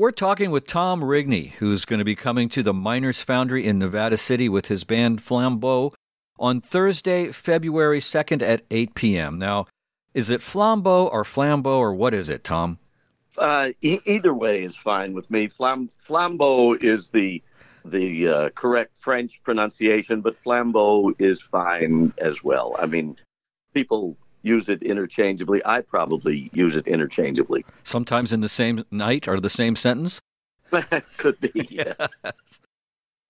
We're talking with Tom Rigney, who's going to be coming to the Miners Foundry in Nevada City with his band Flambeau on Thursday, February 2nd at 8 p.m. Now, is it Flambeau or Flambeau or what is it, Tom? Uh, e- either way is fine with me. Flam- flambeau is the the uh, correct French pronunciation, but flambeau is fine as well. I mean, people use it interchangeably. I probably use it interchangeably. Sometimes in the same night or the same sentence? Could be, yes. yes.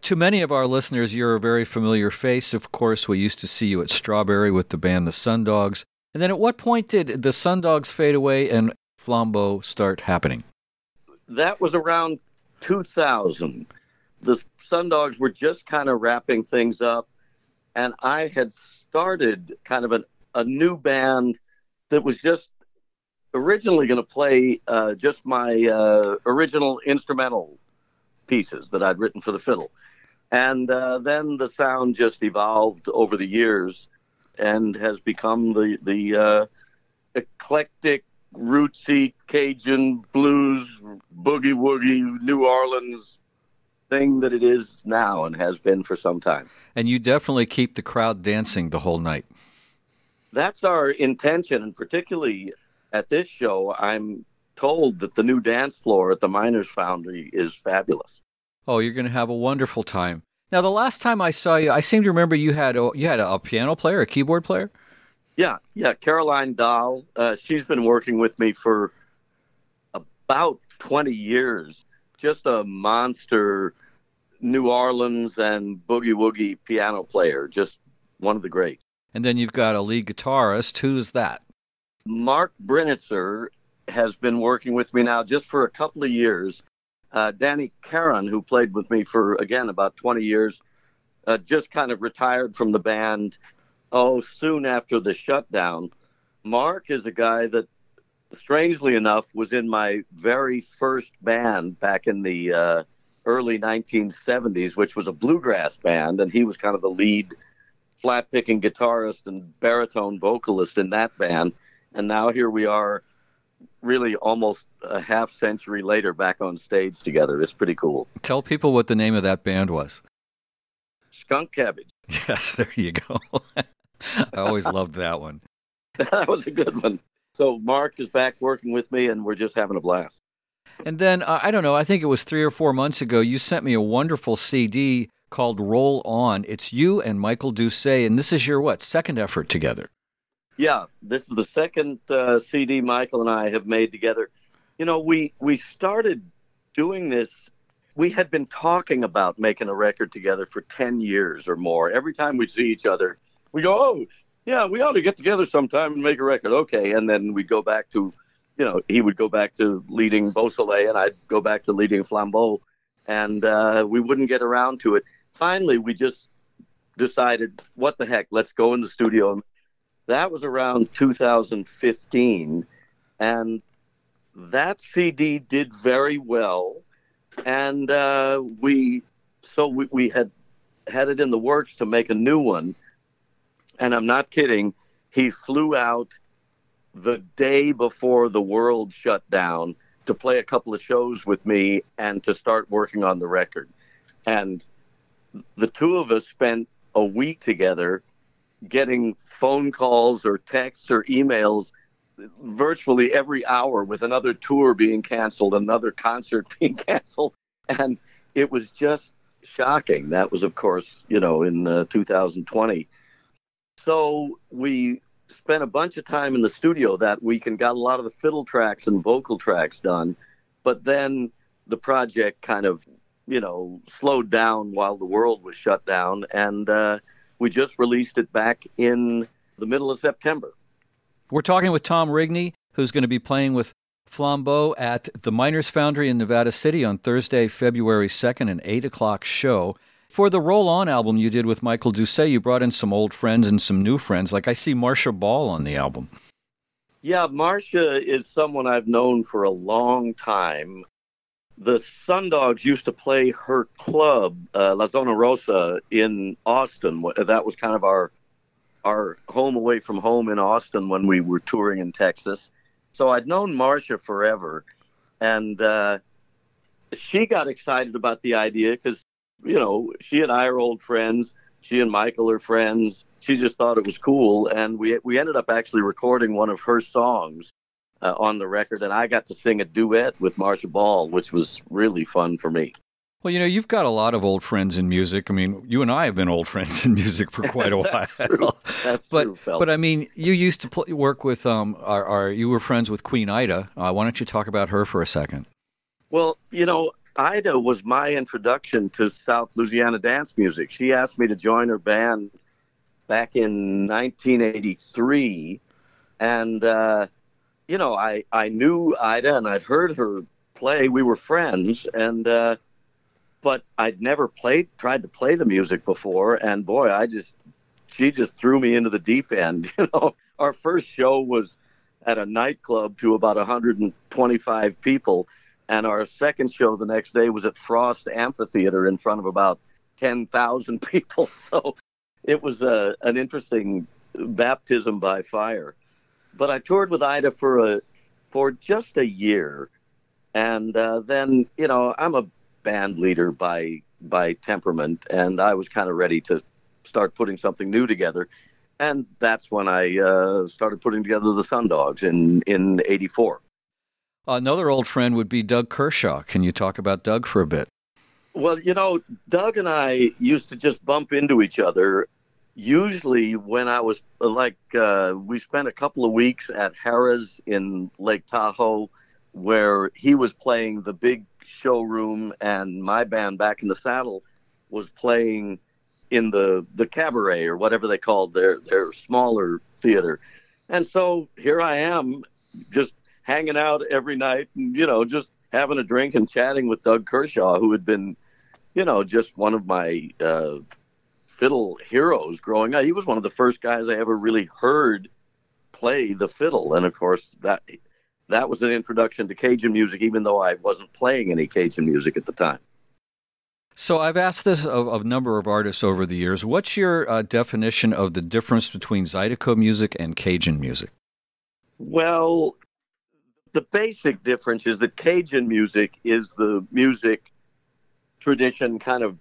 To many of our listeners, you're a very familiar face. Of course, we used to see you at Strawberry with the band The Sundogs. And then at what point did the Sundogs fade away and Flambeau start happening? That was around 2000. The Sundogs were just kind of wrapping things up, and I had started kind of an, a new band that was just originally going to play uh, just my uh, original instrumental pieces that I'd written for the fiddle. And uh, then the sound just evolved over the years and has become the, the uh, eclectic rootsy Cajun blues, boogie woogie, New Orleans thing that it is now and has been for some time. And you definitely keep the crowd dancing the whole night. That's our intention, and particularly at this show, I'm told that the new dance floor at the Miners Foundry is fabulous. Oh, you're going to have a wonderful time. Now, the last time I saw you, I seem to remember you had a, you had a, piano player, a keyboard player. Yeah, yeah, Caroline Dahl. Uh, she's been working with me for about 20 years. Just a monster New Orleans and boogie woogie piano player. Just one of the greats. And then you've got a lead guitarist. Who's that? Mark Brinitzer has been working with me now just for a couple of years. Uh, Danny Caron, who played with me for, again, about 20 years, uh, just kind of retired from the band oh, soon after the shutdown. Mark is a guy that, strangely enough, was in my very first band back in the uh, early 1970s, which was a bluegrass band, and he was kind of the lead flat picking guitarist and baritone vocalist in that band. And now here we are, really almost a half century later, back on stage together. It's pretty cool. Tell people what the name of that band was. Skunk Cabbage. Yes, there you go. I always loved that one. that was a good one. So Mark is back working with me, and we're just having a blast. And then uh, I don't know. I think it was three or four months ago. You sent me a wonderful CD called "Roll On." It's you and Michael Doucet, and this is your what second effort together? Yeah, this is the second uh, CD Michael and I have made together. You know, we we started doing this. We had been talking about making a record together for ten years or more. Every time we see each other, we go, oh, yeah, we ought to get together sometime and make a record. Okay. And then we go back to, you know, he would go back to leading Beausoleil and I'd go back to leading Flambeau. And uh, we wouldn't get around to it. Finally, we just decided, what the heck, let's go in the studio. That was around 2015. And that CD did very well. And uh, we, so we, we had had it in the works to make a new one and I'm not kidding. He flew out the day before the world shut down to play a couple of shows with me and to start working on the record. And the two of us spent a week together getting phone calls or texts or emails virtually every hour with another tour being canceled, another concert being canceled. And it was just shocking. That was, of course, you know, in uh, 2020. So we spent a bunch of time in the studio that week and got a lot of the fiddle tracks and vocal tracks done. But then the project kind of, you know, slowed down while the world was shut down. And uh, we just released it back in the middle of September. We're talking with Tom Rigney, who's going to be playing with Flambeau at the Miners Foundry in Nevada City on Thursday, February 2nd, an 8 o'clock show. For the Roll On album you did with Michael Doucet, you brought in some old friends and some new friends. Like I see Marcia Ball on the album. Yeah, Marcia is someone I've known for a long time. The Sundogs used to play her club, uh, La Zona Rosa, in Austin. That was kind of our our home away from home in Austin when we were touring in Texas. So I'd known Marcia forever, and uh, she got excited about the idea because, you know, she and I are old friends. She and Michael are friends. She just thought it was cool, and we we ended up actually recording one of her songs uh, on the record, and I got to sing a duet with Marcia Ball, which was really fun for me. Well, you know, you've got a lot of old friends in music. I mean, you and I have been old friends in music for quite a while. True. That's but true, Phil. but I mean, you used to play, work with um, our, our you were friends with Queen Ida. Uh, why don't you talk about her for a second? Well, you know, Ida was my introduction to South Louisiana dance music. She asked me to join her band back in 1983, and uh, you know, I I knew Ida and I'd heard her play. We were friends, and uh, but I'd never played tried to play the music before, and boy, I just she just threw me into the deep end. You know, our first show was at a nightclub to about 125 people and our second show the next day was at Frost Amphitheater in front of about 10,000 people. So it was a, an interesting baptism by fire. But I toured with Ida for a for just a year, and uh, then you know I'm a band leader by by temperament, and I was kind of ready to start putting something new together. And that's when I uh, started putting together the Sundogs in in '84. Another old friend would be Doug Kershaw. Can you talk about Doug for a bit? Well, you know, Doug and I used to just bump into each other. Usually, when I was like, uh, we spent a couple of weeks at Harrah's in Lake Tahoe, where he was playing the big showroom, and my band back in the saddle was playing in the the cabaret or whatever they called their their smaller theater. And so here I am, just hanging out every night and, you know, just having a drink and chatting with Doug Kershaw, who had been, you know, just one of my uh, fiddle heroes growing up. He was one of the first guys I ever really heard play the fiddle. And of course, that that was an introduction to Cajun music, even though I wasn't playing any Cajun music at the time. So I've asked this of, of a number of artists over the years. What's your uh, definition of the difference between Zydeco music and Cajun music? Well, the basic difference is that Cajun music is the music tradition kind of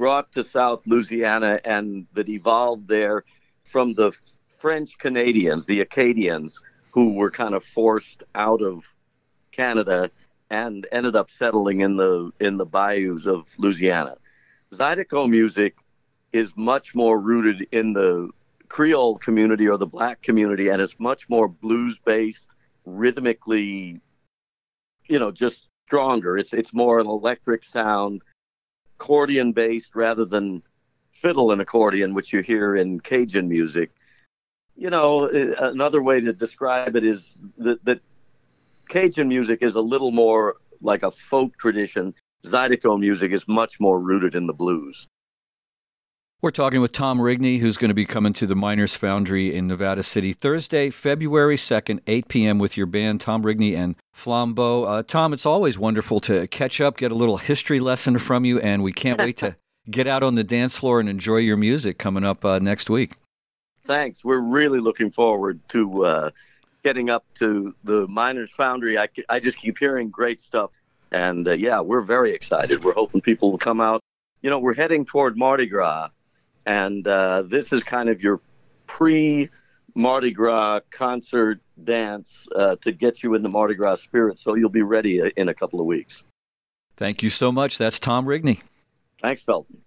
brought to South Louisiana and that evolved there from the French Canadians, the Acadians, who were kind of forced out of Canada and ended up settling in the in the bayous of Louisiana. Zydeco music is much more rooted in the Creole community or the black community, and it's much more blues based, rhythmically, you know, just stronger. It's it's more an electric sound, accordion based rather than fiddle and accordion, which you hear in Cajun music. You know, uh, another way to describe it is that, that Cajun music is a little more like a folk tradition. Zydeco music is much more rooted in the blues. We're talking with Tom Rigney, who's going to be coming to the Miners Foundry in Nevada City Thursday, February 2nd, 8 p.m. with your band, Tom Rigney and Flambeau. Uh, Tom, it's always wonderful to catch up, get a little history lesson from you, and we can't wait to get out on the dance floor and enjoy your music coming up uh, next week. Thanks. We're really looking forward to uh, getting up to the Miners Foundry. I, I just keep hearing great stuff. And uh, yeah, we're very excited. We're hoping people will come out. You know, we're heading toward Mardi Gras and uh, this is kind of your pre Mardi Gras concert dance uh, to get you in the Mardi Gras spirit. So you'll be ready uh, in a couple of weeks. Thank you so much. That's Tom Rigney. Thanks, Felton.